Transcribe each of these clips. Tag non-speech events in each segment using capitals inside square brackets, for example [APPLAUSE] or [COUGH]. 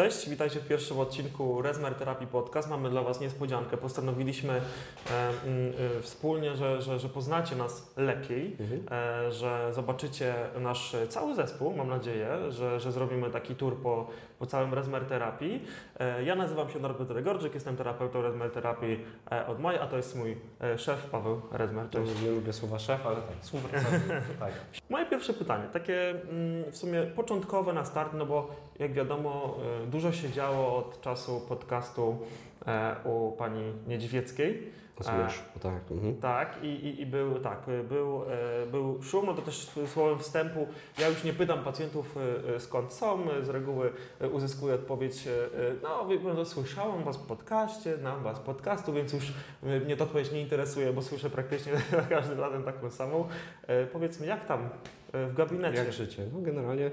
Cześć, witajcie w pierwszym odcinku Resmer Terapii Podcast. Mamy dla Was niespodziankę. Postanowiliśmy e, mm, e, wspólnie, że, że, że poznacie nas lepiej, Mhm. e, że zobaczycie nasz cały zespół, mam nadzieję, że, że zrobimy taki tour po, po całym Resmer Terapii. E, ja nazywam się Norbert Regorczyk, jestem terapeutą Resmer Terapii e, od maja, a to jest mój e, szef Paweł Rezmer. Cześć. nie lubię słowa szef, ale tak, współpracownik. [LAUGHS] tak. Moje pierwsze pytanie, takie mm, w sumie początkowe na start, no bo jak wiadomo, e, dużo się działo od czasu podcastu e, u pani Niedźwieckiej. Zmierz, tak. Mhm. Tak, i, i, i był, tak, e, był, e, był szum, no to też słowem wstępu, ja już nie pytam pacjentów e, e, skąd są, e, z reguły e, uzyskuję odpowiedź, e, e, no wie pan, no, słyszałam was w podcaście, znam was podcastu, więc już e, mnie ta odpowiedź nie interesuje, bo słyszę praktycznie [LAUGHS] za każdym razem taką samą. E, Powiedz mi, jak tam e, w gabinecie? Jak życie? No generalnie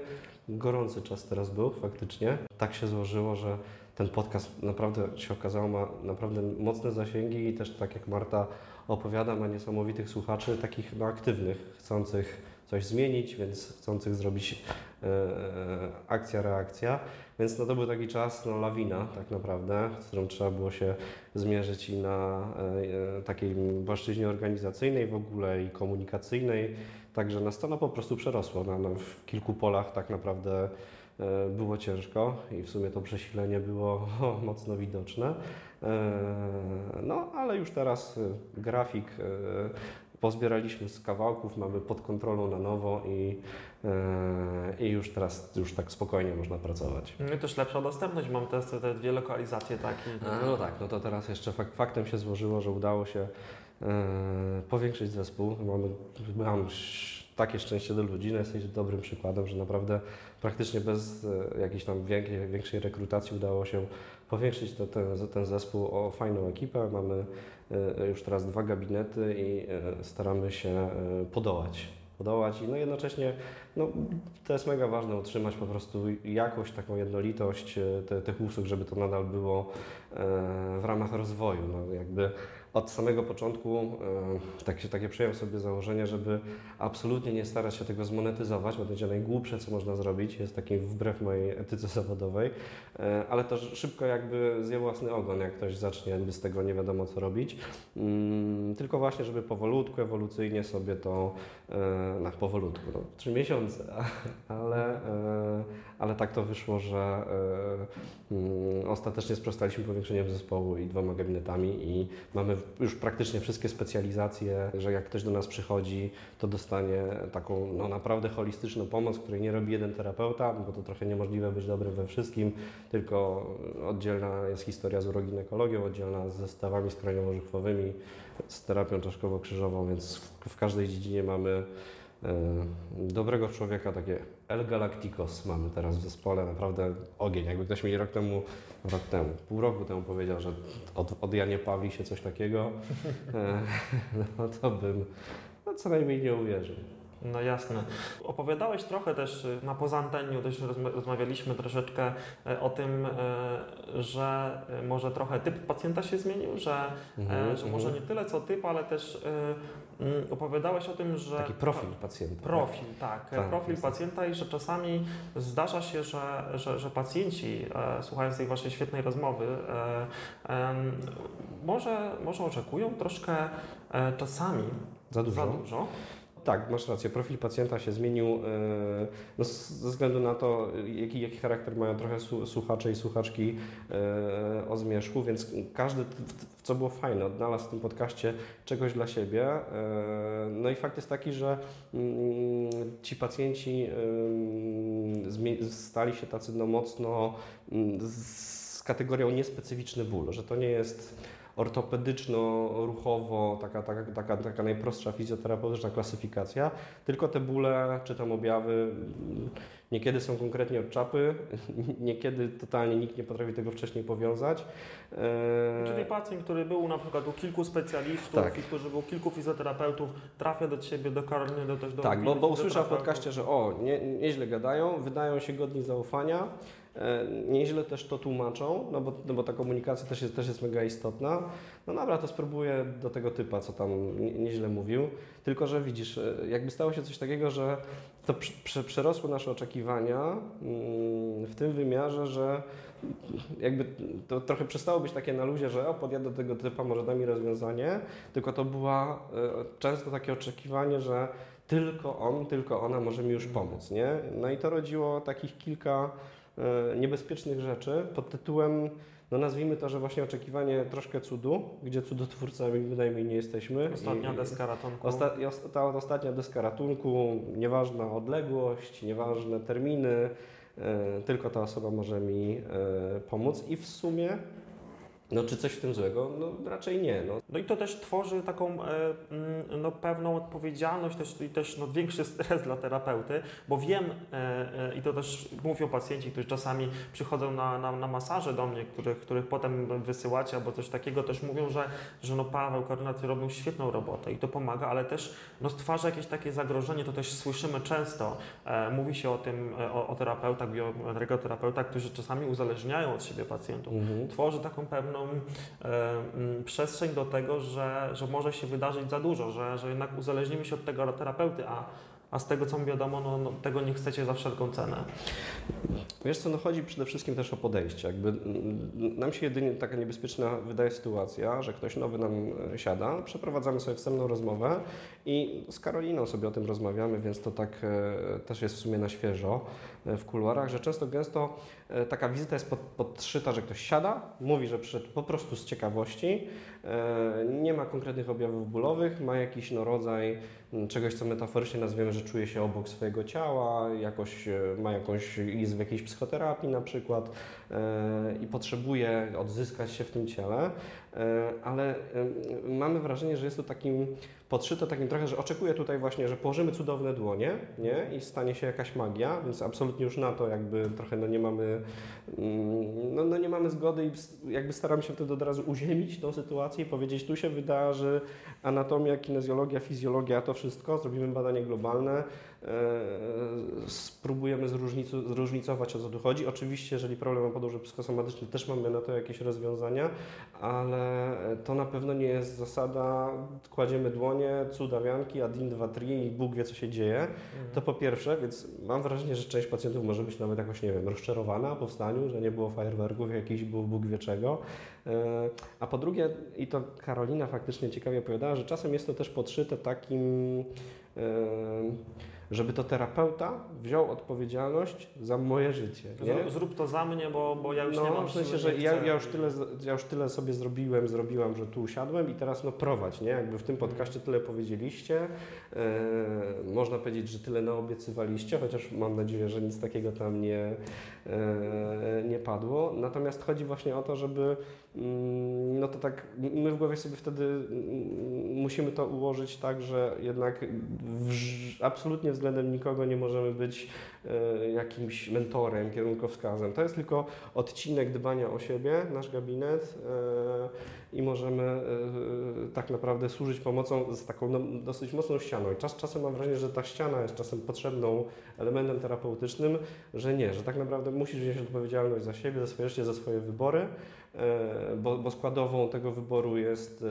gorący czas teraz był, faktycznie. Tak się złożyło, że ten podcast naprawdę się okazało ma naprawdę mocne zasięgi i też tak jak Marta opowiada, ma niesamowitych słuchaczy, takich no, aktywnych, chcących coś zmienić, więc chcących zrobić e, e, akcja, reakcja. Więc no, to był taki czas, no lawina tak naprawdę, z którą trzeba było się zmierzyć i na e, e, takiej płaszczyźnie organizacyjnej w ogóle i komunikacyjnej. Także nas to no, po prostu przerosło. No, no, w kilku polach tak naprawdę e, było ciężko i w sumie to przesilenie było [LAUGHS] o, mocno widoczne. E, No, ale już teraz e, grafik e, pozbieraliśmy z kawałków, mamy pod kontrolą na nowo i, e, i już teraz już tak spokojnie można pracować. No i też lepsza dostępność, mam te, te dwie lokalizacje takie. No tak, no to teraz jeszcze fak, faktem się złożyło, że udało się powiększyć zespół. Mamy, mam takie szczęście do ludzi, no jesteś dobrym przykładem, że naprawdę praktycznie bez e, jakiejś tam większej, większej rekrutacji udało się powiększyć to, ten, ten zespół o fajną ekipę. Mamy e, już teraz dwa gabinety i e, staramy się podołać. Podołać i no jednocześnie no, to jest mega ważne utrzymać po prostu jakość, taką jednolitość te, tych usług, żeby to nadal było w ramach rozwoju. No, jakby od samego początku e, tak takie przyjąłem sobie założenie, żeby absolutnie nie starać się tego zmonetyzować, bo to będzie najgłupsze, co można zrobić, jest takim wbrew mojej etyce zawodowej, e, ale to szybko jakby zje własny ogon, jak ktoś zacznie jakby z tego nie wiadomo co robić. Mm, tylko właśnie, żeby powolutku, ewolucyjnie sobie to, e, na powolutku, no, trzy miesiące, [LAUGHS] ale, ale tak to wyszło, że e, mm, ostatecznie sprostaliśmy powiększeniem zespołu i dwoma gabinetami i mamy już praktycznie wszystkie specjalizacje, że jak ktoś do nas przychodzi, to dostanie taką no, naprawdę holistyczną pomoc, której nie robi jeden terapeuta, bo to trochę niemożliwe być dobrym we wszystkim, tylko oddzielna jest historia z uroginekologią, oddzielna ze stawami skroniowo-żuchwowymi, z terapią czaszkowo-krzyżową, więc w, każdej dziedzinie mamy dobrego człowieka, takie El Galacticos mamy teraz w zespole, naprawdę ogień. Jakby ktoś mi rok temu, rok temu, pół roku temu powiedział, że od, od Janie Pawli się coś takiego, e, [LAUGHS] no to bym no, co najmniej nie uwierzył. No jasne. Opowiadałeś trochę też y, na poza anteniu, też rozma- rozmawialiśmy troszeczkę e, o tym, e, że może trochę typ pacjenta się zmienił, że, Mhm, że może nie tyle co typ, ale też mm, opowiadałeś o tym, że... Taki profil pacjenta. Profil, tak. Tak, profil pacjenta i że czasami zdarza się, że, że, że pacjenci, słuchając tej Waszej świetnej rozmowy, może, może oczekują troszkę e, czasami Za dużo. za dużo. Tak, masz rację. Profil pacjenta się zmienił e, no, ze względu na to, jaki, jaki charakter mają trochę słuchacze i słuchaczki e, o zmierzchu, więc każdy, co było fajne, odnalazł w tym podcaście czegoś dla siebie. E, no i fakt jest taki, że mm, ci pacjenci stali się tacy no, mocno mm, z kategorią niespecyficzny ból, że to nie jest ortopedyczno-ruchowo, taka, taka, taka, taka najprostsza fizjoterapeutyczna klasyfikacja, tylko te bóle czy tam objawy mm, niekiedy są konkretnie od czapy, [LAUGHS] niekiedy totalnie nikt nie potrafi tego wcześniej powiązać. E, Czyli pacjent, który był na przykład u kilku specjalistów Tak. i który był u kilku fizjoterapeutów, trafia do Ciebie, do Karoliny, do też do Tak, bo, bo usłyszał w podcaście, że o, nie, nieźle gadają, wydają się godni zaufania, nieźle też to tłumaczą, no bo, no bo ta komunikacja też jest, też jest mega istotna. No dobra, to spróbuję do tego typa, co tam nie- nieźle mówił. Tylko, że widzisz, e, jakby stało się coś takiego, że to prze- prze- przerosło nasze oczekiwania mm, w tym wymiarze, że jakby to trochę przestało być takie na luzie, że o, podjadę do tego typa, może da mi rozwiązanie, tylko to była e, często takie oczekiwanie, że tylko on, tylko ona może mi już pomóc, nie? No i to rodziło takich kilka e, niebezpiecznych rzeczy pod tytułem, no nazwijmy to, że właśnie oczekiwanie troszkę cudu, gdzie cudotwórcami bynajmniej nie jesteśmy. Ostatnia I- deska ratunku. Osta- ta ostatnia deska ratunku, nieważna odległość, nieważne terminy, e, tylko ta osoba może mi e, pomóc i w sumie, no czy coś w tym złego? No raczej nie. No. No i to też tworzy taką e, mm, no, pewną odpowiedzialność też, i też no, większy stres dla terapeuty, bo wiem e, e, i to też mówią pacjenci, którzy czasami przychodzą na, na, na masaże do mnie, których, których potem wysyłacie albo coś takiego, też mówią, że, że no Paweł, koordynator robią świetną robotę i to pomaga, ale też no, stwarza jakieś takie zagrożenie, to też słyszymy często. Mówi się o tym, o, o terapeutach, bioenergoterapeutach, którzy czasami uzależniają od siebie pacjentów Mhm. tworzy taką pewną e, mm, przestrzeń do tego, że, że może się wydarzyć za dużo, że, że jednak uzależnimy się od tego terapeuty, a, a z tego co mi wiadomo, no, no, tego nie chcecie za wszelką cenę. Wiesz co, no chodzi przede wszystkim też o podejście. Jakby mm, nam się jedynie taka niebezpieczna wydaje sytuacja, że ktoś nowy nam e, siada, przeprowadzamy sobie wstępną rozmowę i z Karoliną sobie o tym rozmawiamy, więc to tak e, też jest w sumie na świeżo e, w kuluarach, że często gęsto taka wizyta jest pod, podszyta, że ktoś siada, mówi, że przyszedł po prostu z ciekawości, nie ma konkretnych objawów bólowych, ma jakiś no, rodzaj czegoś, co metaforycznie nazwiemy, że czuje się obok swojego ciała, jakoś e, ma jakąś, jest w jakiejś psychoterapii na przykład e, i potrzebuje odzyskać się w tym ciele, e, ale e, mamy wrażenie, że jest to takim podszyte takim trochę, że oczekuje tutaj właśnie, że położymy cudowne dłonie nie? i stanie się jakaś magia, więc absolutnie już na to jakby trochę no nie mamy, mm, no, no nie mamy zgody i jakby staramy się wtedy od razu uziemić tą sytuację i powiedzieć, tu się wydarzy anatomia, kinezjologia, fizjologia, to wszystko, zrobimy badanie globalne, e, zróżnicować o co tu chodzi. Oczywiście, jeżeli problem ma podłoże psychosomatyczne, też mamy na to jakieś rozwiązania, ale to na pewno nie jest zasada, kładziemy dłonie, cudawianki, a din 2, 3 i Bóg wie co się dzieje. To po pierwsze, więc mam wrażenie, że część pacjentów może być nawet jakoś, nie wiem, rozczarowana po wstaniu, że nie było fajerwerków, jakiś był Bóg wie czego. E, A po drugie, i to Karolina faktycznie ciekawie opowiadała, że czasem jest to też podszyte takim, e, żeby to terapeuta wziął odpowiedzialność za moje życie. Nie? Zrób, to za mnie, bo, bo ja już nie no, mam w sensie, że nie ja, ja, już tyle, ja już tyle sobie zrobiłem, zrobiłam, że tu usiadłem i teraz no prowadź, nie? Jakby w tym podcaście tyle powiedzieliście, można powiedzieć, że tyle naobiecywaliście, chociaż mam nadzieję, że nic takiego tam nie, e, nie padło. Natomiast chodzi właśnie o to, żeby mm, no to tak, my w głowie sobie wtedy mm, musimy to ułożyć tak, że jednak absolutnie względem nikogo nie możemy być e, jakimś mentorem, kierunkowskazem. To jest tylko odcinek dbania o siebie, nasz gabinet e, i możemy e, tak naprawdę służyć pomocą z taką no, dosyć mocną ścianą. I czas, czasem mam wrażenie, że ta ściana jest czasem potrzebną elementem terapeutycznym, że nie, że tak naprawdę musisz wziąć odpowiedzialność za siebie, za swoje życie, za swoje wybory, e, bo, bo składową tego wyboru jest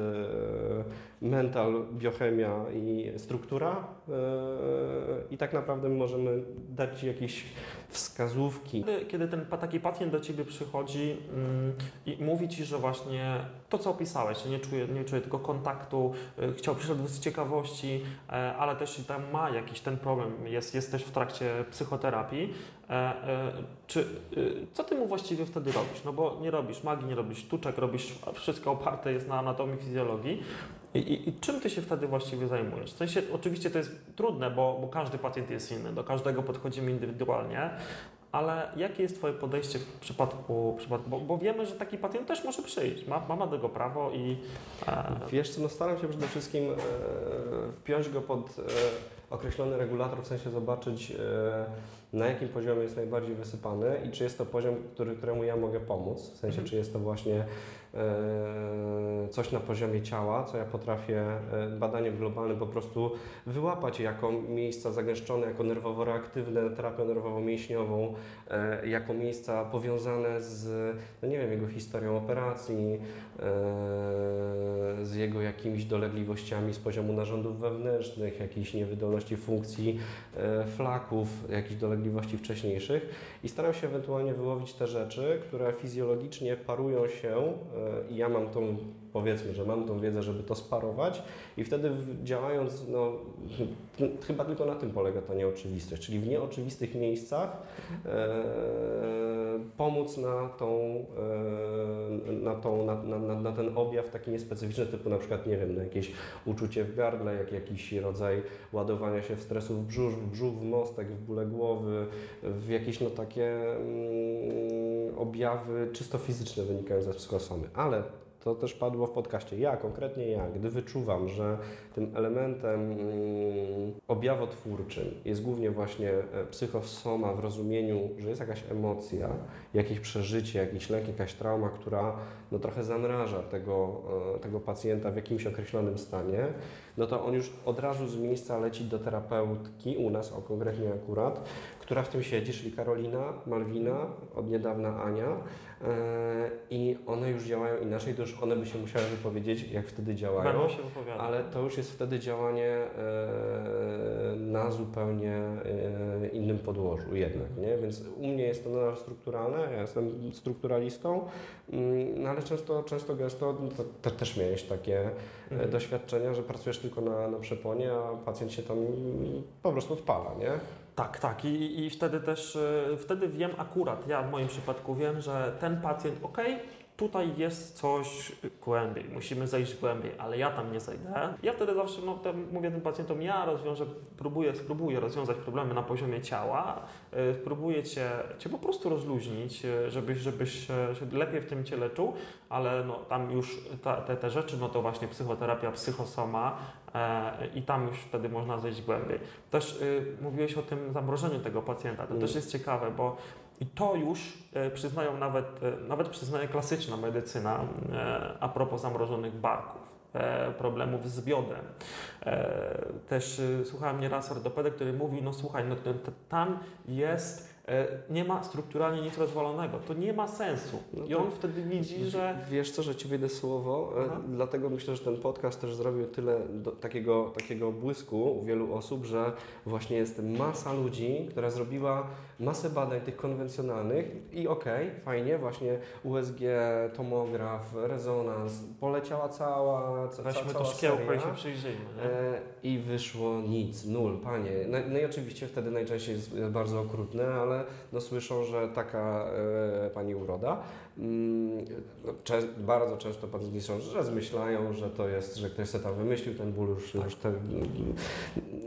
e, mental, biochemia i struktura e, i tak naprawdę możemy dać Ci jakieś wskazówki. Kiedy, kiedy ten taki pacjent do Ciebie przychodzi mm, i mówi Ci, że właśnie to, co opisałeś, nie czuje, nie czuje tego kontaktu, chciał, przyszedł z ciekawości, e, ale też tam ma jakiś ten problem, jest, jest też w trakcie psychoterapii, e, e, czy, y, co Ty mu właściwie wtedy robisz? No bo nie robisz magii, nie robisz sztuczek, robisz wszystko oparte jest na anatomii, fizjologii. I, i, I czym ty się wtedy właściwie zajmujesz? W sensie, oczywiście to jest trudne, bo, bo każdy pacjent jest inny, do każdego podchodzimy indywidualnie, ale jakie jest Twoje podejście w przypadku, w przypadku bo, bo wiemy, że taki pacjent też może przyjść, ma, ma na tego prawo i... E, Wiesz co, no staram się przede wszystkim e, wpiąć go pod określony regulator, w sensie zobaczyć na jakim poziomie jest najbardziej wysypany i czy jest to poziom, który, któremu ja mogę pomóc, w sensie Mhm. czy jest to właśnie coś na poziomie ciała, co ja potrafię e, badaniem globalnym po prostu wyłapać jako miejsca zagęszczone, jako nerwowo-reaktywne, terapią nerwowo-mięśniową, e, jako miejsca powiązane z, no nie wiem, jego historią operacji, e, z jego jakimiś dolegliwościami z poziomu narządów wewnętrznych, jakiejś niewydolności funkcji e, flaków, jakichś dolegliwości wcześniejszych. I staram się ewentualnie wyłowić te rzeczy, które fizjologicznie parują się e, ja mam tą, powiedzmy, że mam tą wiedzę, żeby to sparować i wtedy działając, no chyba tylko na tym polega ta nieoczywistość, czyli w nieoczywistych miejscach e, pomóc na tą, e, na, tą na, na, na, ten objaw taki niespecyficzny, typu na przykład, nie wiem, na jakieś uczucie w gardle, jak jakiś rodzaj ładowania się w stresu w brzuch, w brzuch, w mostek, w bóle głowy, w jakieś no takie mm, objawy czysto fizyczne wynikające z psychosomy. Ale to też padło w podcaście. Ja, konkretnie ja, gdy wyczuwam, że tym elementem mm, objawotwórczym jest głównie właśnie e, psychosoma w rozumieniu, że jest jakaś emocja, jakieś przeżycie, jakiś lek, jakaś trauma, która no, trochę zamraża tego, e, tego pacjenta w jakimś określonym stanie, no to on już od razu z miejsca leci do terapeutki, u nas, o konkretnie akurat, która w tym siedzi, czyli Karolina, Malwina, od niedawna Ania e, i one już działają inaczej, to już one by się musiały wypowiedzieć, jak wtedy działają. Ale to już jest wtedy działanie e, na zupełnie e, innym podłożu jednak, nie? Więc u mnie jest to nadal strukturalne, ja jestem strukturalistą, mm, no ale często, często gęsto no to, to też miałeś takie Mhm. doświadczenia, że pracujesz tylko na, na przeponie, a pacjent się tam po prostu odpala, nie? Tak, tak. I, I wtedy też, y, wtedy wiem akurat, ja w moim przypadku wiem, że ten pacjent, ok, tutaj jest coś głębiej, musimy zejść głębiej, ale ja tam nie zejdę. Ja wtedy zawsze no, mówię tym pacjentom, ja rozwiążę, próbuję, spróbuję rozwiązać problemy na poziomie ciała, y, spróbuję cię, cię po prostu rozluźnić, y, żebyś, żebyś się lepiej w tym ciele czuł, ale no, tam już ta, te, te rzeczy, no to właśnie psychoterapia, psychosoma e, i tam już wtedy można zejść głębiej. Też y, mówiłeś o tym zamrożeniu tego pacjenta. To Mm. też jest ciekawe, bo i to już e, przyznają nawet, e, nawet przyznaje klasyczna medycyna e, a propos zamrożonych barków. Problemów z biodrem. Też słuchałem nieraz ortopedy, który mówił, no słuchaj, no, tam jest, nie ma strukturalnie nic rozwalonego, to nie ma sensu. No I on wtedy widzi, że Wiesz co, że Ci wyjdę słowo, e, Aha. dlatego myślę, że ten podcast też zrobił tyle takiego, takiego błysku u wielu osób, że właśnie jest masa ludzi, która zrobiła masę badań tych konwencjonalnych i okej, fajnie, właśnie USG, tomograf, rezonans, poleciała cała, ca, weźmy cała to szkiełko i się przyjrzyjmy. E, I wyszło nic, nul, panie. No, no i oczywiście wtedy najczęściej jest bardzo okrutne, ale no słyszą, że taka e, pani uroda. Mm, no, cze, bardzo często pacjenci są, że zmyślają, że to jest, że ktoś sobie tam wymyślił ten ból już, już ten,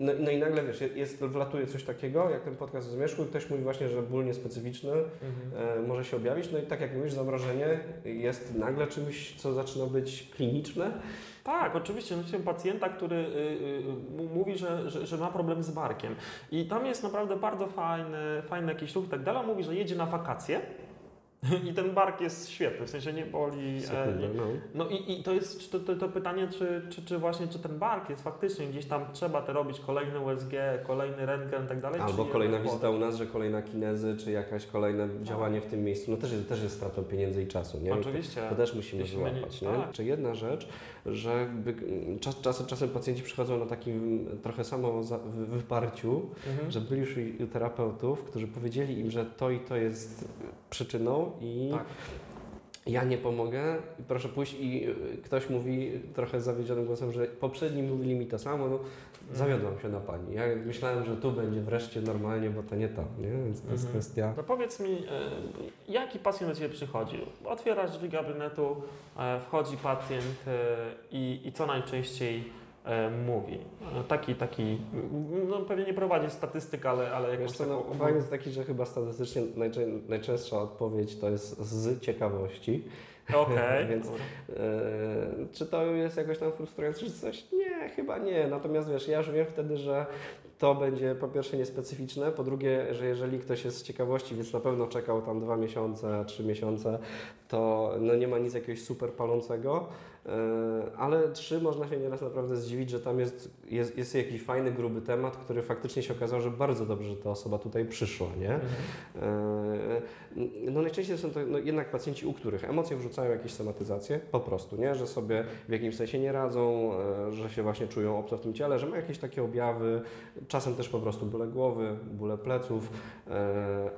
no, no i nagle wiesz, jest, wlatuje coś takiego, jak ten podcast zmierzchu i ktoś mówi właśnie, że ból niespecyficzny Mhm. e, może się objawić. No i tak jak mówisz, zamrożenie jest nagle czymś, co zaczyna być kliniczne. Tak, oczywiście. Myślę pacjenta, który y, y, mówi, że, że, że ma problem z barkiem. I tam jest naprawdę bardzo fajny, fajny jakiś ruch i tak dalej. Mówi, że jedzie na wakacje [LAUGHS] i ten bark jest świetny, w sensie nie boli. e, Sekundę, no. No i, i to jest to, to, to pytanie, czy, czy, czy właśnie czy ten bark jest faktycznie gdzieś tam trzeba te robić kolejny USG, kolejny rentgen i tak dalej. Albo kolejna wizyta u nas, że kolejna kinezy, czy jakaś kolejne działanie w tym miejscu, no też jest, też jest stratą pieniędzy i czasu, nie? Oczywiście. To też musimy Jeśli wyłapać, nie? tak. Czy jedna rzecz, że mm, czas, czasem, czasem pacjenci przychodzą na takim trochę samo wyparciu, Mhm. że byli już terapeutów, którzy powiedzieli im, że to i to jest przyczyną i Tak. ja nie pomogę, proszę pójść i y, ktoś mówi trochę zawiedzionym głosem, że poprzedni mówili mi to samo, no zawiodłam się na Pani. Ja myślałem, że tu będzie wreszcie normalnie, bo to nie to, nie? Więc to jest Mhm. kwestia... No powiedz mi, e, jaki pacjent do Ciebie przychodzi? Otwierasz drzwi gabinetu, e, wchodzi pacjent e, i, i co najczęściej mówi? E, Taki, taki, no pewnie nie prowadzi statystyk, ale, ale jakąś Wiesz co, no, taką... fajny jest taki, że chyba statystycznie najczę, najczęstsza odpowiedź to jest z ciekawości. Okej. [LAUGHS] Więc- Eee, czy to jest jakoś tam frustrujące, czy coś? Nie, chyba nie. Natomiast wiesz, ja już wiem wtedy, że to będzie po pierwsze niespecyficzne, po drugie, że jeżeli ktoś jest z ciekawości, więc na pewno czekał tam dwa miesiące, trzy miesiące, to no nie ma nic jakiegoś super palącego. E, ale trzy można się nieraz naprawdę zdziwić, że tam jest, jest, jest jakiś fajny, gruby temat, który faktycznie się okazał, że bardzo dobrze, że ta osoba tutaj przyszła, nie? Mhm. No najczęściej są to no, jednak pacjenci, u których emocje wrzucają jakieś somatyzacje, po prostu, nie? Że sobie w jakimś sensie nie radzą, e, że się właśnie czują obco w tym ciele, że mają jakieś takie objawy, czasem też po prostu bóle głowy, bóle pleców,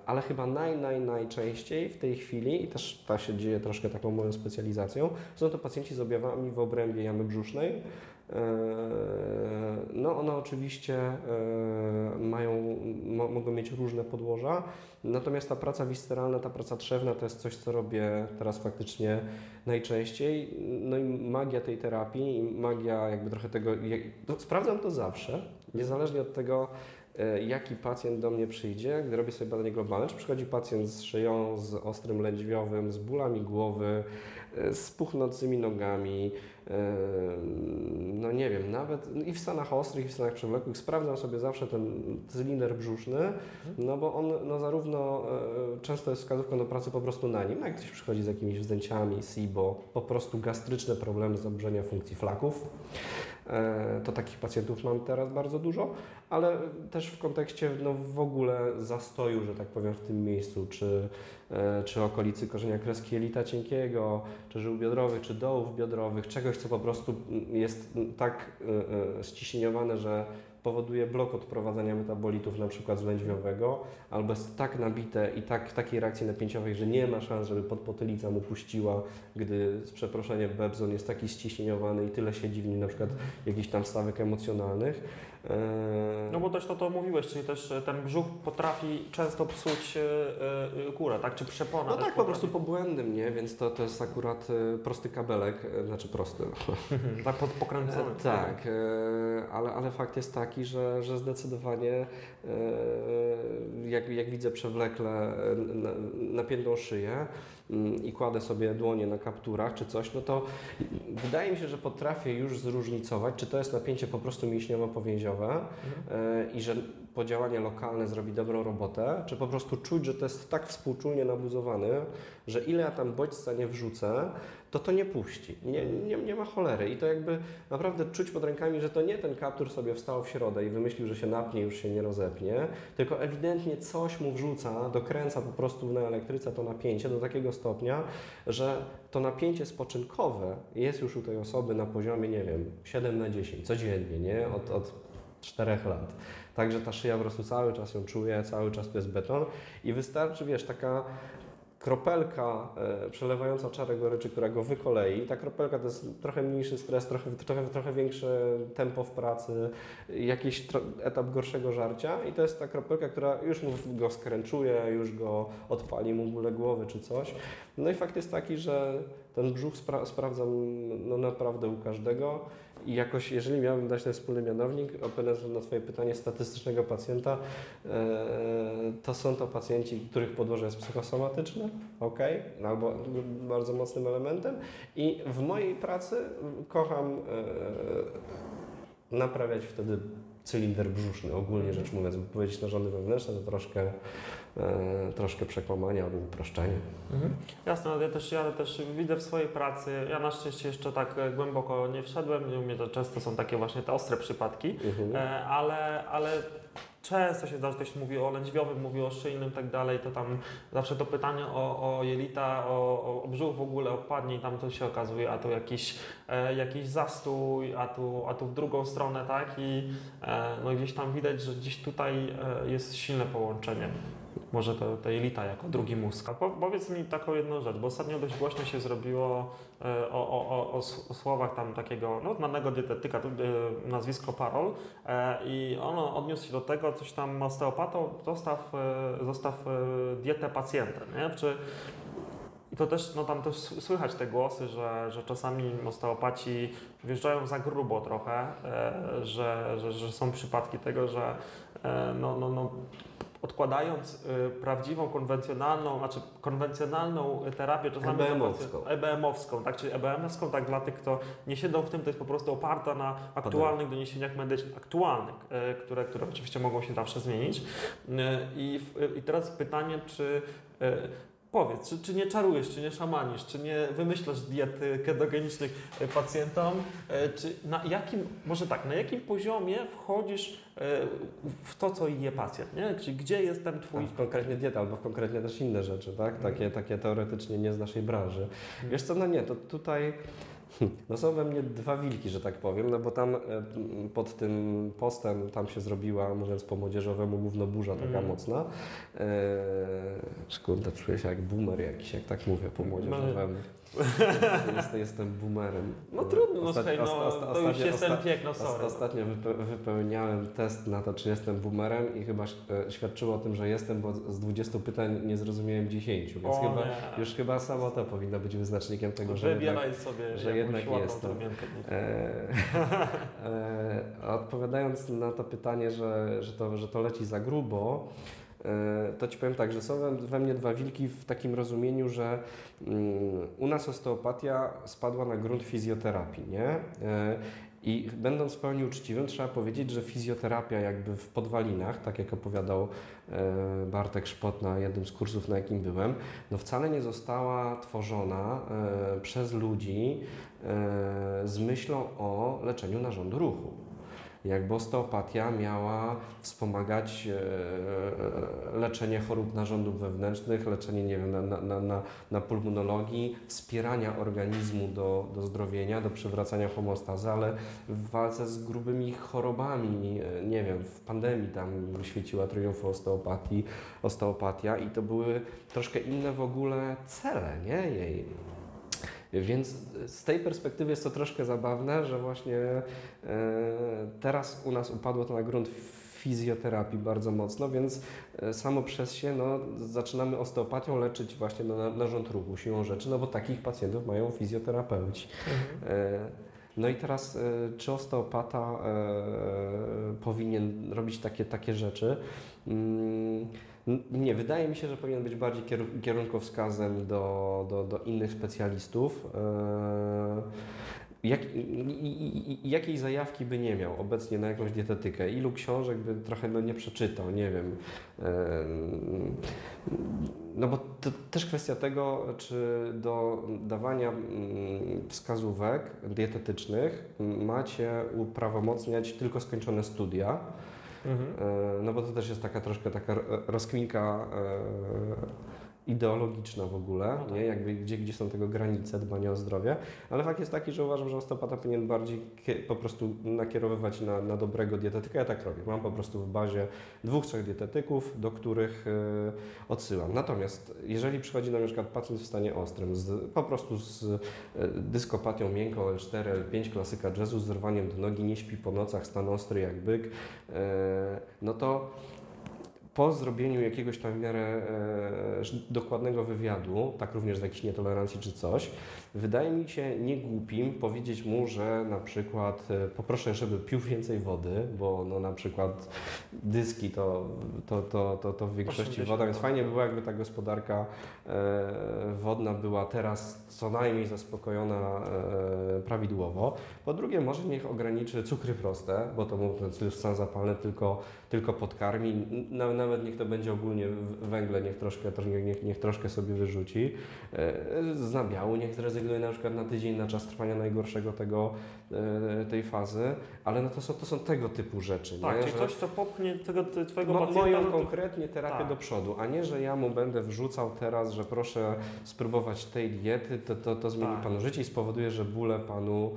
ale chyba naj, naj, najczęściej w tej chwili, i też ta się dzieje troszkę taką moją specjalizacją, są to pacjenci z objawami w obrębie jamy brzusznej. E, no one oczywiście e, mają, mogą mieć różne podłoża, natomiast ta praca visceralna, ta praca trzewna to jest coś, co robię teraz faktycznie najczęściej. No i magia tej terapii magia jakby trochę tego, no, sprawdzam to zawsze, niezależnie od tego, e, jaki pacjent do mnie przyjdzie, gdy robię sobie badanie globalne, czy przychodzi pacjent z szyją, z ostrym lędźwiowym, z bólami głowy, z puchnącymi nogami, no nie wiem, nawet i w stanach ostrych, i w stanach przewlekłych sprawdzam sobie zawsze ten cylindr brzuszny, no bo on no zarówno e, często jest wskazówką do pracy po prostu na nim, jak ktoś przychodzi z jakimiś wzdęciami, SIBO, po prostu gastryczne problemy zaburzenia funkcji flaków, e, to takich pacjentów mam teraz bardzo dużo, ale też w kontekście no, w ogóle zastoju, że tak powiem, w tym miejscu, czy, e, czy okolicy korzenia kreski jelita cienkiego, czy żył biodrowych, czy dołów biodrowych, czegoś, co po prostu jest tak e, ściśnieniowane, że powoduje blok odprowadzania metabolitów na przykład z lędźwiowego, albo jest tak nabite i tak takiej reakcji napięciowej, że nie ma szans, żeby podpotylica mu puściła, gdy z przeproszeniem bebzon jest taki ściśnieniowany i tyle siedzi w nim na przykład jakichś tam stawek emocjonalnych, no bo też to, to mówiłeś, czyli też e, ten brzuch potrafi często psuć kurę, e, e, tak? Czy przepona? No tak, po prostu po błędem, nie? Więc to, to jest akurat prosty kabelek, znaczy prosty. tak pod, pokręcony. Tak, ale, ale fakt jest taki, że, że zdecydowanie jak, jak widzę przewlekle napiętą szyję, Mm, i kładę sobie dłonie na kapturach czy coś, no to wydaje mi się, że potrafię już zróżnicować, czy to jest napięcie po prostu mięśniowo-powięziowe mhm. I że podziałanie lokalne zrobi dobrą robotę, czy po prostu czuć, że to jest tak współczulnie nabuzowany, że ile ja tam bodźca nie wrzucę, to to nie puści. Nie, nie, nie ma cholery. I to jakby naprawdę czuć pod rękami, że to nie ten kaptur sobie wstał w środę i wymyślił, że się napnie już się nie rozepnie, tylko ewidentnie coś mu wrzuca, dokręca po prostu na elektryce to napięcie do takiego stopnia, że to napięcie spoczynkowe jest już u tej osoby na poziomie, nie wiem, 7 na 10 codziennie, nie? Od, od 4 lat. Także ta szyja po prostu cały czas ją czuje, cały czas to jest beton i wystarczy, wiesz, taka kropelka e, przelewająca czarę goryczy, która go wykolei. Ta kropelka to jest trochę mniejszy stres, trochę, trochę, trochę większe tempo w pracy, jakiś etap gorszego żarcia i to jest ta kropelka, która już go skręczuje, już go odpali mu bóle głowy czy coś. No i fakt jest taki, że ten brzuch spra sprawdzam no, naprawdę u każdego i jakoś, jeżeli miałbym dać ten wspólny mianownik, odpowiadając na Twoje pytanie statystycznego pacjenta, e, to są to pacjenci, których podłoże jest psychosomatyczne, ok, albo bardzo mocnym elementem. I w mojej pracy kocham e, naprawiać wtedy cylinder brzuszny, ogólnie rzecz mówiąc, bo powiedzieć narządy wewnętrzne to troszkę e, troszkę przekłamanie albo uproszczenie. Mhm. Jasne, ale ja też, ja też widzę w swojej pracy, ja na szczęście jeszcze tak e, głęboko nie wszedłem, u mnie to często są takie właśnie te ostre przypadki, mhm. e, ale, ale często się zdarza, ktoś mówi o lędźwiowym, mówi o szyjnym i tak dalej, to tam zawsze to pytanie o, o jelita, o, o brzuch w ogóle opadnie i tam to się okazuje, a tu jakiś, e, jakiś zastój, a tu, a tu w drugą stronę, tak? I e, no gdzieś tam widać, że gdzieś tutaj e, jest silne połączenie może to, to jelita jako drugi mózg. Po, powiedz mi taką jedną rzecz, bo ostatnio dość głośno się zrobiło e, o, o, o, o słowach tam takiego no, znanego dietetyka, e, nazwisko Parol e, i ono odniósł się do tego, coś tam osteopatą, zostaw, zostaw dietę pacjenta, nie? Czy i to też, no tam też słychać te głosy, że, że czasami osteopaci wjeżdżają za grubo trochę, że, że, że są przypadki tego, że no, no, no, odkładając y, prawdziwą, konwencjonalną, znaczy konwencjonalną terapię, czasami EBM-owską. EBM-owską, tak, czyli EBM-owską, tak dla tych, kto nie siedzą w tym, to jest po prostu oparta na aktualnych doniesieniach medycznych, aktualnych, y, które, które oczywiście mogą się zawsze zmienić. Y, I, I teraz pytanie, czy y, Powiedz, czy, czy nie czarujesz, czy nie szamanisz, czy nie wymyślasz diet y, ketogenicznych y, pacjentom, y, czy na jakim, może tak, na jakim poziomie wchodzisz y, w to, co je pacjent, nie? Czyli gdzie jest ten twój... Tam w konkretnie dieta, albo w konkretnie też inne rzeczy, tak? Takie, takie teoretycznie nie z naszej branży. Wiesz co, no nie, to tutaj [LAUGHS] no są we mnie dwa wilki, że tak powiem, no bo tam e, pod tym postem tam się zrobiła, mówiąc po młodzieżowemu, gówno burza taka Mhm. mocna. Eee, kurde, czuję się jak boomer jakiś, jak tak mówię po młodzieżowemu. [LAUGHS] Jest, jestem boomerem. No trudno, no słuchaj, no, osta- osta- to już ostatnio- jest ten osta- no sorry. Ostatnio wype- wypełniałem test na to, czy jestem boomerem i chyba e, świadczyło o tym, że jestem, bo z 20 pytań nie zrozumiałem 10, więc O chyba, nie. już chyba samo to powinno być wyznacznikiem tego, że jednak, Wybieraj sobie że jednak jestem. e, [LAUGHS] e, odpowiadając na to pytanie, że, że, to, że to leci za grubo, to Ci powiem tak, że są we, mnie dwa wilki w takim rozumieniu, że mm, u nas osteopatia spadła na grunt fizjoterapii, nie? E, I będąc w pełni uczciwym, trzeba powiedzieć, że fizjoterapia jakby w podwalinach, tak jak opowiadał e, Bartek Szpot na jednym z kursów, na jakim byłem, no wcale nie została tworzona e, przez ludzi e, z myślą o leczeniu narządu ruchu. Jakby osteopatia miała wspomagać e, leczenie chorób narządów wewnętrznych, leczenie nie wiem, na, na, na, na, na pulmonologii, wspierania organizmu do, do zdrowienia, do przywracania homostazy, ale w walce z grubymi chorobami, e, nie wiem, w pandemii tam świeciła triumfu osteopatii, osteopatia i to były troszkę inne w ogóle cele, nie, jej. Więc z tej perspektywy jest to troszkę zabawne, że właśnie e, teraz u nas upadło to na grunt fizjoterapii bardzo mocno, więc e, samo przez się no, zaczynamy osteopatią leczyć właśnie na, narząd ruchu siłą rzeczy, no bo takich pacjentów mają fizjoterapeuci. E, No i teraz, czy osteopata powinien robić takie, takie rzeczy? Nie, wydaje mi się, że powinien być bardziej kieru- kierunkowskazem do, do, do innych specjalistów. E, Jak, jakiej zajawki by nie miał obecnie na jakąś dietetykę? Ilu książek by trochę no, nie przeczytał? Nie wiem. Em, No bo to też kwestia tego, czy do dawania mm, wskazówek dietetycznych macie uprawomocniać tylko skończone studia. Mhm. E, No bo to też jest taka troszkę taka ro- rozkminka e, ideologiczna w ogóle, No tak. nie? Jakby gdzie, gdzie są tego granice dbania o zdrowie, ale fakt jest taki, że uważam, że osteopata powinien bardziej po prostu nakierowywać na, na dobrego dietetyka. Ja tak robię. Mam po prostu w bazie dwóch, trzech dietetyków, do których e, odsyłam. Natomiast jeżeli przychodzi na przykład pacjent w stanie ostrym, z, po prostu z e, dyskopatią miękką L4, L5, klasyka jazzu, z zerwaniem do nogi, nie śpi po nocach, stan ostry jak byk, e, no to po zrobieniu jakiegoś tam w miarę e, dokładnego wywiadu, tak również z jakiejś nietolerancji czy coś, wydaje mi się niegłupim powiedzieć mu, że na przykład e, poproszę, żeby pił więcej wody, bo no na przykład dyski to, to, to, to, to w większości 80 woda, więc fajnie by było, jakby ta gospodarka e, wodna była teraz co najmniej zaspokojona prawidłowo. Po drugie, może niech ograniczy cukry proste, bo to mu ten stan zapalny tylko, tylko podkarmi. N- Nawet niech to będzie ogólnie węgle, niech troszkę, niech, niech troszkę sobie wyrzuci. E, Z nabiału niech zrezygnuje na przykład na tydzień, na czas trwania najgorszego tego, e, tej fazy, ale no to, są, to są tego typu rzeczy. Tak, nie? czyli Że- coś, co popchnie tego twojego Mo, pacjenta. moją no konkretnie terapię tak. do przodu, a nie, że ja mu będę wrzucał teraz, że proszę spróbować tej diety, to, to, to zmieni Tak. panu życie i spowoduje, że bóle panu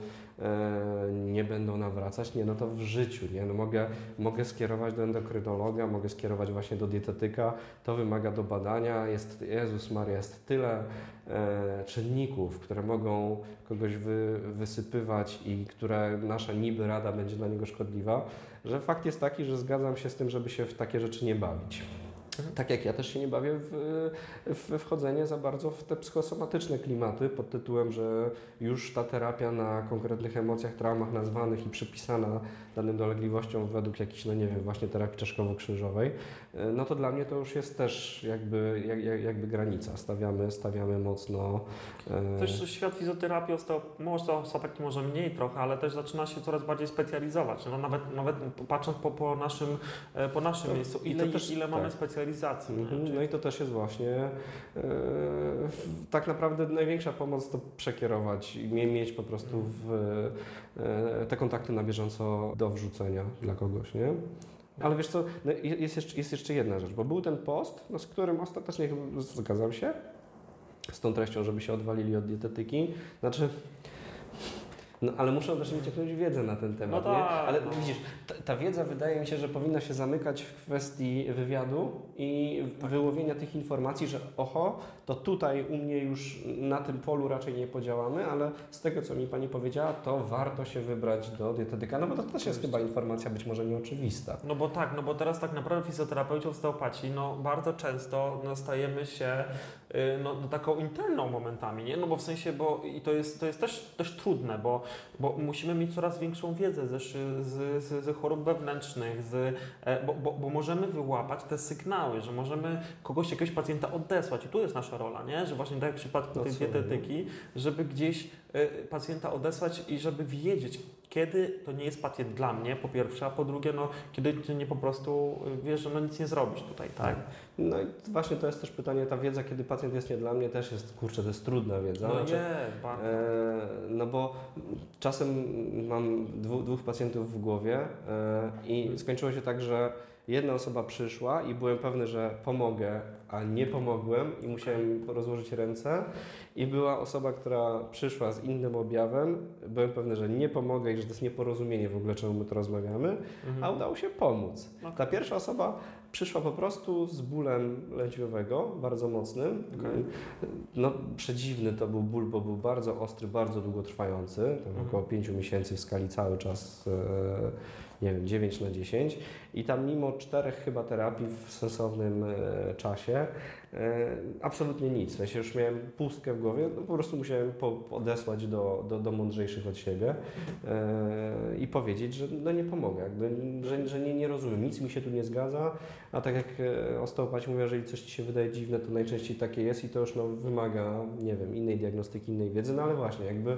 nie będą nawracać. Nie, no to w życiu, nie? No mogę, mogę skierować do endokrynologa, mogę skierować właśnie do dietetyka, to wymaga do badania, jest, Jezus Maria, jest tyle e, czynników, które mogą kogoś wy, wysypywać i które nasza niby rada będzie dla niego szkodliwa, że fakt jest taki, że zgadzam się z tym, żeby się w takie rzeczy nie bawić. Tak jak ja też się nie bawię w, w wchodzenie za bardzo w te psychosomatyczne klimaty pod tytułem, że już ta terapia na konkretnych emocjach, traumach nazwanych i przypisana danym dolegliwościom według jakiejś, no nie wiem, właśnie terapii czaszkowo-krzyżowej, e, no to dla mnie to już jest też jakby, jak, jakby granica. Stawiamy, stawiamy mocno. E... Też świat fizjoterapii osteopatii może mniej trochę, ale też zaczyna się coraz bardziej specjalizować. No nawet, nawet patrząc po, po naszym, e, po naszym to, miejscu, ile, też, ile mamy tak. specjalizacji. Mhm, no i to też jest właśnie e, tak naprawdę największa pomoc to przekierować i mieć po prostu w, e, te kontakty na bieżąco do wrzucenia dla kogoś, nie? Ale wiesz co, no jest, jeszcze, jest jeszcze jedna rzecz, bo był ten post, no z którym ostatecznie zgadzam się, z tą treścią, żeby się odwalili od dietetyki. Znaczy, no, ale muszą też mieć wiedzę na ten temat. No tak, Ale no. widzisz, ta, ta, wiedza wydaje mi się, że powinna się zamykać w kwestii wywiadu i tak. wyłowienia tych informacji, że oho, to tutaj u mnie już na tym polu raczej nie podziałamy, ale z tego, co mi Pani powiedziała, to warto się wybrać do dietetyka, no bo to też jest chyba informacja być może nieoczywista. No bo tak, no bo teraz tak naprawdę fizjoterapeuci, osteopaci, no bardzo często no, stajemy się y, no, no, taką interną momentami, nie? No bo w sensie, bo i to jest, to jest też, też trudne, bo bo musimy mieć coraz większą wiedzę ze, z, z, z chorób wewnętrznych, z, e, bo, bo, bo, możemy wyłapać te sygnały, że możemy kogoś, jakiegoś pacjenta odesłać i tu jest nasza rola, nie? że właśnie tak jak w przypadku tej dietetyki, żeby gdzieś e, pacjenta odesłać i żeby wiedzieć, kiedy to nie jest pacjent dla mnie, po pierwsze, a po drugie, no, kiedy ty nie po prostu y, wiesz, że no nic nie zrobisz tutaj, tak? No i właśnie to jest też pytanie, ta wiedza, kiedy pacjent jest nie dla mnie, też jest, kurczę, to jest trudna wiedza. No znaczy, jest, bardzo. E, no bo czasem mam dwu, dwóch pacjentów w głowie e, i skończyło się tak, że jedna osoba przyszła i byłem pewny, że pomogę, a nie pomogłem i musiałem rozłożyć ręce. I była osoba, która przyszła z innym objawem. Byłem pewny, że nie pomogę i że to jest nieporozumienie w ogóle, czemu my to rozmawiamy, mhm. a udało się pomóc. Okay. Ta pierwsza osoba przyszła po prostu z bólem lędźwiowego, bardzo mocnym. Okay. No, przedziwny to był ból, bo był bardzo ostry, bardzo długotrwający, tam mhm. około 5 miesięcy w skali cały czas. E, nie wiem, 9 na 10 i tam mimo czterech chyba terapii w sensownym e, czasie absolutnie nic. W sensie już miałem pustkę w głowie, no po prostu musiałem po, odesłać do, do, do mądrzejszych od siebie e, i powiedzieć, że no nie pomogę, że, że nie, nie rozumiem, nic mi się tu nie zgadza, a tak jak osteopaci mówią, jeżeli coś Ci się wydaje dziwne, to najczęściej takie jest i to już no, wymaga, nie wiem, innej diagnostyki, innej wiedzy, no ale właśnie, jakby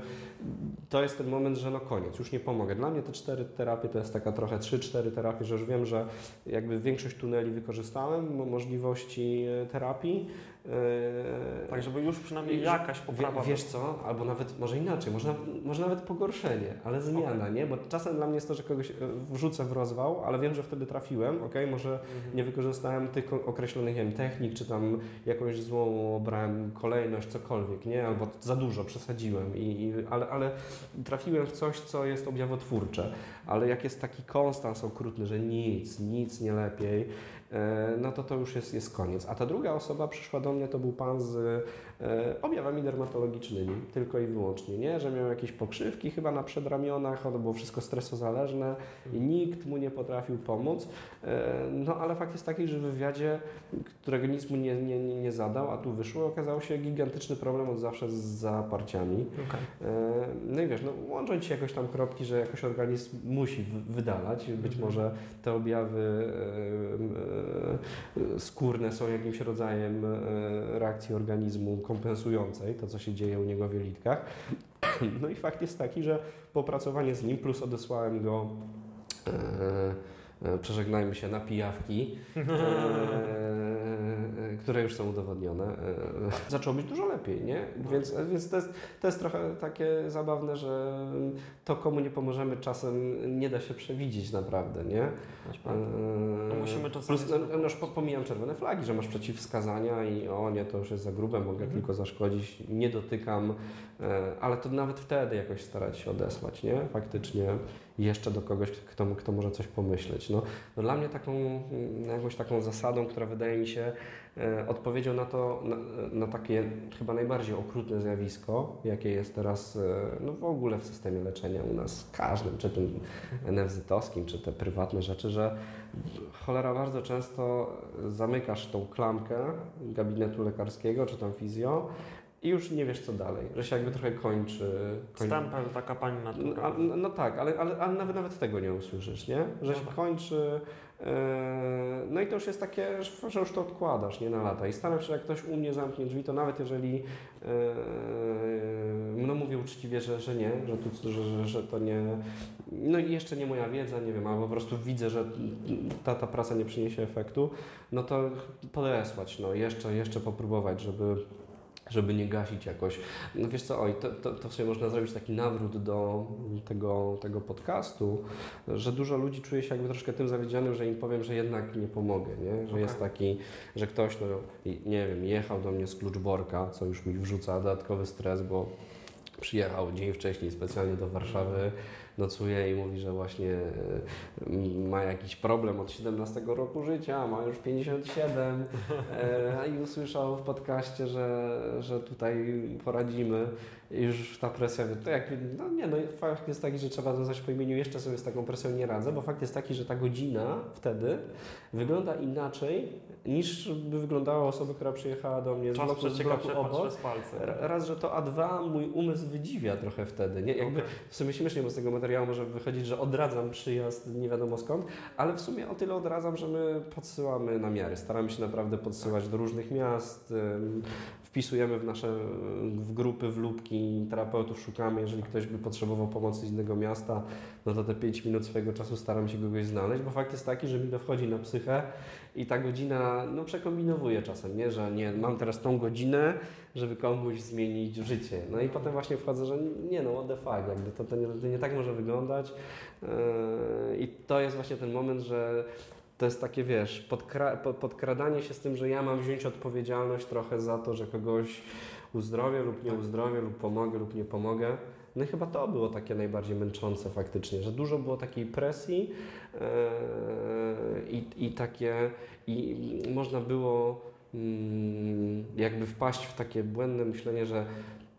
to jest ten moment, że no koniec, już nie pomogę. Dla mnie te cztery terapie to jest taka trochę 3-4 terapie, że już wiem, że jakby większość tuneli wykorzystałem, możliwości e, terapii. E, tak, żeby już przynajmniej jakaś poprawa. Wiesz co, albo nawet może inaczej, może, może nawet pogorszenie, ale zmiana, okay. nie? Bo czasem dla mnie jest to, że kogoś e, wrzucę w rozwał, ale wiem, że wtedy trafiłem, ok? Może mhm. nie wykorzystałem tych określonych wiem, technik, czy tam jakąś złą obrałem kolejność, cokolwiek, nie? Albo za dużo przesadziłem, i, i, ale, ale trafiłem w coś, co jest objawotwórcze. Ale jak jest taki konstans okrutny, że nic, nic nie lepiej, no to to już jest, jest koniec. A ta druga osoba przyszła do mnie, to był pan z E, objawami dermatologicznymi, tylko i wyłącznie, nie? Że miał jakieś pokrzywki chyba na przedramionach, to było wszystko stresozależne i nikt mu nie potrafił pomóc. E, no ale fakt jest taki, że w wywiadzie, którego nic mu nie, nie, nie zadał, a tu wyszło, okazało się gigantyczny problem od zawsze z zaparciami. Okay. E, no i wiesz, no łączą ci jakoś tam kropki, że jakoś organizm musi wydalać. Być mhm. może te objawy skórne są jakimś rodzajem reakcji organizmu kompensującej to, co się dzieje u niego w jelitkach. [CLEARS THROAT] No i fakt jest taki, że popracowanie z nim, plus odesłałem go e, e, przeżegnajmy się na pijawki, e, które już są udowodnione, e, zaczęło być dużo lepiej, nie? Więc, więc to, jest, to jest trochę takie zabawne, że to, komu nie pomożemy, czasem nie da się przewidzieć naprawdę, nie? E, no musimy czasami... Plus, no, już pomijam czerwone flagi, że masz przeciwwskazania i o nie, to już jest za grube, mogę mhm. tylko zaszkodzić, nie dotykam, e, ale to nawet wtedy jakoś starać się odesłać, nie? Faktycznie. jeszcze do kogoś, kto, kto może coś pomyśleć. No, no dla mnie taką, jakąś taką zasadą, która wydaje mi się odpowiedzią na to, na, na, takie chyba najbardziej okrutne zjawisko, jakie jest teraz e, no w ogóle w systemie leczenia u nas, każdym, czy tym NFZ-owskim, czy te prywatne rzeczy, że cholera bardzo często zamykasz tą klamkę gabinetu lekarskiego, czy tam fizjo i już nie wiesz co dalej, że się jakby trochę kończy. kończy. Stempel, taka pani natura. No, no, tak, ale, ale, ale nawet, nawet tego nie usłyszysz, nie? Że się No tak. kończy. Yy, no i to już jest takie, że- już to odkładasz, nie na lata. I staram się, jak ktoś u mnie zamknie drzwi, to nawet jeżeli yy, no mówię uczciwie, że, że nie, że, tu, że, że to nie. No i jeszcze nie moja wiedza, nie wiem, albo po prostu widzę, że ta, ta praca nie przyniesie efektu, no to podesłać, no jeszcze, jeszcze popróbować, żeby żeby nie gasić jakoś. No wiesz co, oj, to, to, to sobie można zrobić taki nawrót do tego, tego podcastu, że dużo ludzi czuje się jakby troszkę tym zawiedzionym, że im powiem, że jednak nie pomogę, nie? że Okej. jest taki, że ktoś, no nie wiem, jechał do mnie z Kluczborka, co już mi wrzuca dodatkowy stres, bo przyjechał dzień wcześniej specjalnie do Warszawy, nocuje i mówi, że właśnie e, ma jakiś problem od 17 roku życia, ma już 57 e, a i usłyszał w podcaście, że, że tutaj poradzimy i już ta presja, to jak, no nie no, fakt jest taki, że trzeba nazwać po imieniu, jeszcze sobie z taką presją nie radzę, bo fakt jest taki, że ta godzina wtedy wygląda inaczej niż by wyglądała osoba, która przyjechała do mnie z bloku, z bloku obok. Raz, że to A2 mój umysł wydziwia trochę wtedy. Nie? Jakby Okej. w sumie śmiesznie, bo z tego materiału może wychodzić, że odradzam przyjazd nie wiadomo skąd, ale w sumie o tyle odradzam, że my podsyłamy namiary. Staramy się naprawdę podsyłać do różnych miast, wpisujemy w nasze w grupy, w lubki terapeutów, szukamy. Jeżeli ktoś by potrzebował pomocy z innego miasta, no to te 5 minut swojego czasu staram się kogoś znaleźć, bo fakt jest taki, że mi to wchodzi na psychę i ta godzina, no przekombinowuje czasem, nie? Że nie, mam teraz tą godzinę, żeby komuś zmienić życie. No i potem właśnie wchodzę, że nie no, what the fuck, jakby to, to, nie, to nie tak może wyglądać. Yy, I to jest właśnie ten moment, że to jest takie, wiesz, podkra po- podkradanie się z tym, że ja mam wziąć odpowiedzialność trochę za to, że kogoś uzdrowię lub nie uzdrowię, lub pomogę, lub nie pomogę. No chyba to było takie najbardziej męczące faktycznie, że dużo było takiej presji yy, i, i takie, i można było mm, jakby wpaść w takie błędne myślenie, że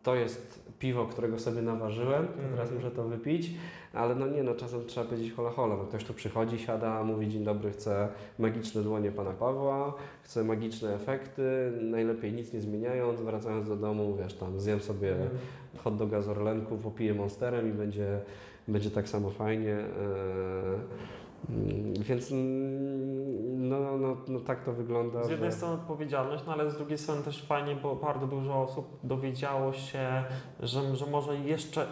to jest piwo, którego sobie naważyłem, to teraz muszę to wypić, ale no nie, no czasem trzeba powiedzieć hola hola, bo ktoś tu przychodzi, siada, mówi dzień dobry, chcę magiczne dłonie Pana Pawła, chcę magiczne efekty, najlepiej nic nie zmieniając, wracając do domu, wiesz, tam zjem sobie hot doga z Orlenku, popiję monsterem i będzie, będzie tak samo fajnie. Mm, Więc mm, no, no, no tak to wygląda. Z jednej że- strony odpowiedzialność, no ale z drugiej strony też fajnie, bo bardzo dużo osób dowiedziało się, że, że może jeszcze,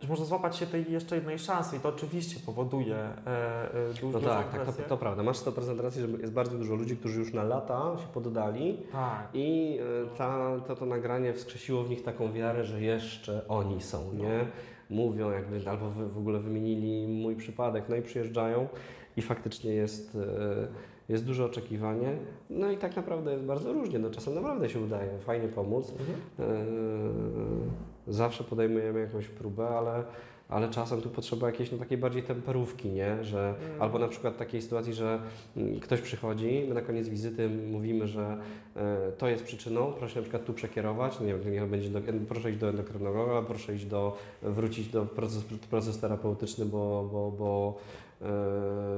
że może złapać się tej jeszcze jednej szansy i to oczywiście powoduje e, e, duż, No tak, tak to, to prawda. Masz 100% racji, że jest bardzo dużo ludzi, którzy już na lata się poddali Tak. i e, ta, to, to nagranie wskrzesiło w nich taką wiarę, że jeszcze oni są, nie? Mówią jakby, albo w ogóle wymienili mój przypadek, no i przyjeżdżają i faktycznie jest, e, jest duże oczekiwanie. No i tak naprawdę jest bardzo różnie, no czasem naprawdę się udaje fajnie pomóc. Mhm. E, Zawsze podejmujemy jakąś próbę, ale, ale czasem tu potrzeba jakiejś no, takiej bardziej temperówki, nie? Że, Mm. Albo na przykład takiej sytuacji, że mm, ktoś przychodzi, my na koniec wizyty mówimy, że e, to jest przyczyną, proszę na przykład tu przekierować, no nie wiem, niech będzie do, proszę iść do endokrynologa, proszę iść do, wrócić do proces, proces terapeutyczny, bo, bo, bo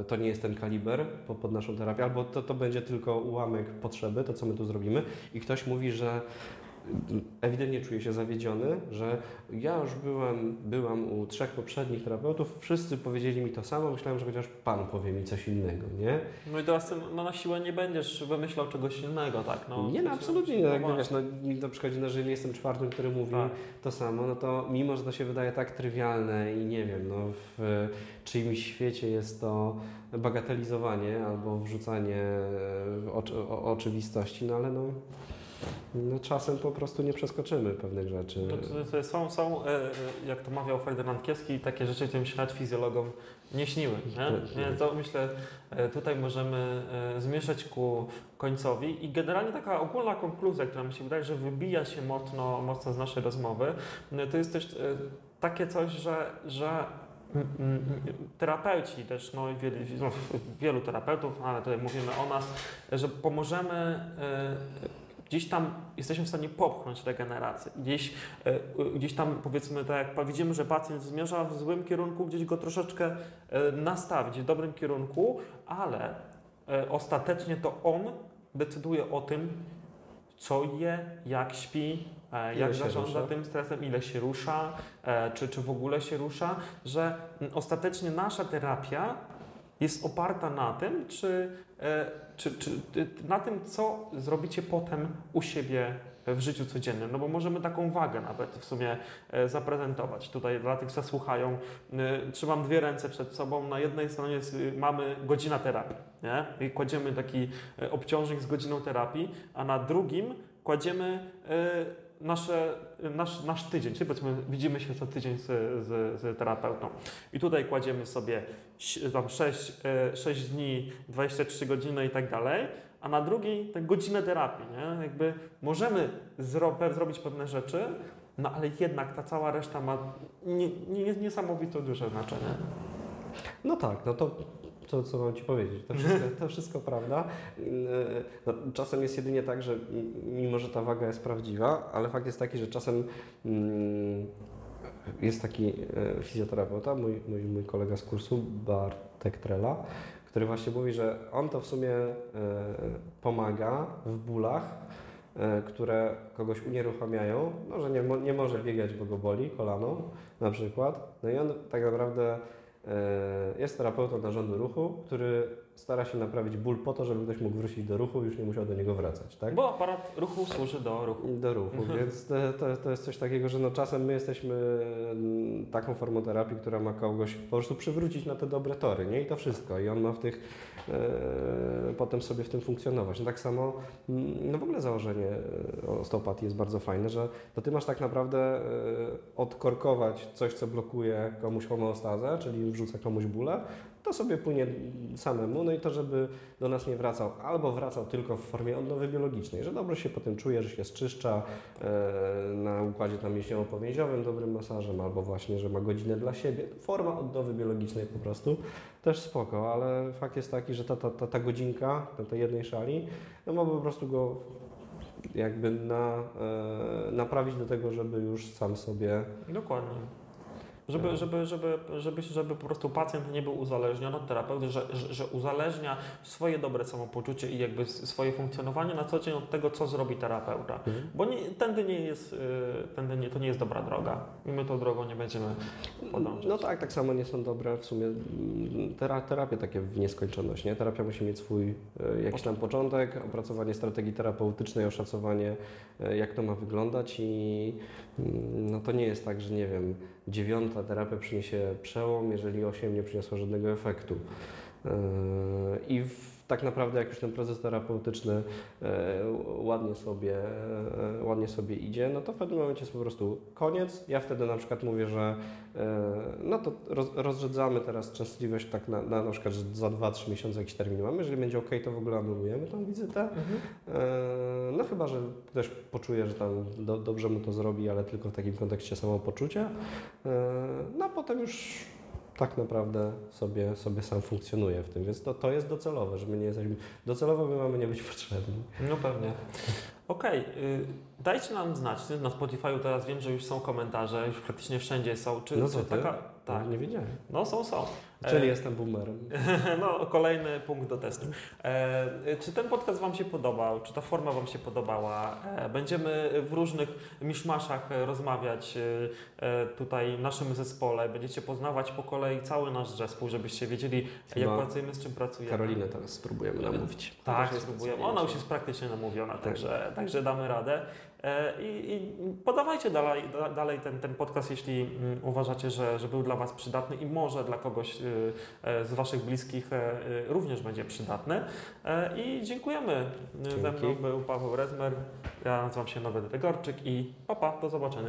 e, to nie jest ten kaliber po- pod naszą terapię, albo to, to będzie tylko ułamek potrzeby, to co my tu zrobimy i ktoś mówi, że ewidentnie czuję się zawiedziony, że ja już byłem, byłam u trzech poprzednich terapeutów, wszyscy powiedzieli mi to samo, myślałem, że chociaż Pan powie mi coś innego, nie? No i teraz no, na siłę nie będziesz wymyślał czegoś innego, tak? No, nie, no się- absolutnie nie, no jakby, właśnie. wiesz, no, to przychodzi na życie, jestem czwartym, który mówi Tak. to samo, no to mimo, że to się wydaje tak trywialne i nie wiem, no w czyimś świecie jest to bagatelizowanie albo wrzucanie oczy, o, oczywistości, no ale no, no czasem po prostu nie przeskoczymy pewnych rzeczy. No to, to są, są, e, e, jak to mawiał Ferdynand Kieski, takie rzeczy, którym się nawet fizjologom nie śniły. Nie? Nie, to myślę, e, tutaj możemy zmierzać ku końcowi i generalnie taka ogólna konkluzja, która mi się wydaje, że wybija się mocno, mocno z naszej rozmowy, no to jest też takie coś, że, że terapeuci też, no, i wielu, no, wielu terapeutów, ale tutaj mówimy o nas, że pomożemy gdzieś tam jesteśmy w stanie popchnąć regenerację. Gdzieś, e, gdzieś tam powiedzmy tak jak widzimy, że pacjent zmierza w złym kierunku, gdzieś go troszeczkę e, nastawić w dobrym kierunku, ale e, ostatecznie to on decyduje o tym, co je, jak śpi, Ile jak się zarządza tym stresem, ile się rusza, czy, czy w ogóle się rusza, że ostatecznie nasza terapia jest oparta na tym, czy, e, czy, czy na tym, co zrobicie potem u siebie w życiu codziennym. No bo możemy taką wagę nawet w sumie e, zaprezentować. Tutaj dla tych, co słuchają, y, trzymam dwie ręce przed sobą. Na jednej stronie y, mamy godzina terapii. Nie? I kładziemy taki e, obciążnik z godziną terapii, a na drugim kładziemy e, nasze, nasz, nasz tydzień, czyli powiedzmy widzimy się co tydzień z, z, z terapeutą. I tutaj kładziemy sobie tam 6, 6 dni, 23 godziny i tak dalej, a na drugiej tę godzinę terapii. Nie? Jakby możemy zro, zrobić pewne rzeczy, no ale jednak ta cała reszta ma nie, nie, niesamowite duże znaczenie. No tak, no to co, co mam Ci powiedzieć, to wszystko, to wszystko prawda. No, czasem jest jedynie tak, że mimo, że ta waga jest prawdziwa, ale fakt jest taki, że czasem mm, jest taki e, fizjoterapeuta, mój, mój, mój kolega z kursu, Bartek Trela, który właśnie mówi, że on to w sumie e, pomaga w bólach, e, które kogoś unieruchamiają, no, że nie, nie może biegać, bo go boli kolano na przykład. No i on tak naprawdę jest terapeutą narządu ruchu, który stara się naprawić ból po to, żeby ktoś mógł wrócić do ruchu i już nie musiał do niego wracać, tak? Bo aparat ruchu służy do ruchu. Do ruchu, więc to, to, to jest coś takiego, że no czasem my jesteśmy mm, taką formą terapii, która ma kogoś po prostu przywrócić na te dobre tory, nie? I to wszystko. I on ma w tych, e, potem sobie w tym funkcjonować. No tak samo, mm, no w ogóle założenie e, osteopatii jest bardzo fajne, że to ty masz tak naprawdę e, odkorkować coś, co blokuje komuś homeostazę, czyli wrzuca komuś bóle, to sobie płynie samemu, no i to, żeby do nas nie wracał, albo wracał tylko w formie odnowy biologicznej, że dobrze się potem czuje, że się zczyszcza e, na układzie tam mięśniowo-powięziowym dobrym masażem, albo właśnie, że ma godzinę dla siebie. Forma odnowy biologicznej po prostu, też spoko, ale fakt jest taki, że ta, ta, ta, ta godzinka na tej jednej szali, no ma po prostu go jakby na, e, naprawić do tego, żeby już sam sobie Dokładnie. Żeby, żeby, żeby, żeby, żeby po prostu pacjent nie był uzależniony od terapeuty, że, że, uzależnia swoje dobre samopoczucie i jakby swoje funkcjonowanie na co dzień od tego, co zrobi terapeuta. Bo nie, tędy nie jest, y, tędy nie, to nie jest dobra droga. I my tą drogą nie będziemy podążać. No tak, tak samo nie są dobre w sumie mm, tera, terapie takie w nieskończoność. Nie? Terapia musi mieć swój e, jakiś tam początek, opracowanie strategii terapeutycznej, oszacowanie e, jak to ma wyglądać i mm, no to nie jest tak, że nie wiem, dziewiąta terapia przyniesie przełom, jeżeli osiem nie przyniosła żadnego efektu. E, I w, tak naprawdę jak już ten proces terapeutyczny e, ładnie sobie, e, ładnie sobie idzie, no to w pewnym momencie jest po prostu koniec. Ja wtedy na przykład mówię, że e, no to roz, rozrzedzamy teraz częstotliwość tak na, na, na przykład, że za 2-3 miesiące jakiś termin mamy. Jeżeli będzie ok, to w ogóle anulujemy tą wizytę. Mhm. No chyba, że też poczuje, że tam do, dobrze mu to zrobi, ale tylko w takim kontekście samopoczucia. No a potem już tak naprawdę sobie, sobie sam funkcjonuje w tym, więc to, to jest docelowe, że my nie jesteśmy, docelowo my mamy nie być potrzebni. No pewnie. Okej, y, dajcie nam znać. Na Spotify'u teraz wiem, że już są komentarze, już praktycznie wszędzie są. Czy, No czy taka. Tak. Nie wiedziałem. No są, są. Czyli E, jestem boomerem. [LAUGHS] No, kolejny punkt do testu. E, czy ten podcast Wam się podobał? Czy ta forma Wam się podobała? E, będziemy w różnych miszmaszach rozmawiać e, tutaj w naszym zespole. Będziecie poznawać po kolei cały nasz zespół, żebyście wiedzieli, Chyba jak pracujemy, z czym pracujemy. Karolinę teraz spróbujemy namówić. Tak, spróbujemy. Ona już jest praktycznie namówiona, Tak. także, także damy radę. E, I, i podawajcie dalej, da- dalej ten, ten podcast, jeśli mm, uważacie, że, że był dla Was przydatny i może dla kogoś y, e, z Waszych bliskich e, y, również będzie przydatny. I dziękujemy. Ze Dzięki. mną był Paweł Rezmer, ja nazywam się Nowy Degorczyk i papa, do zobaczenia.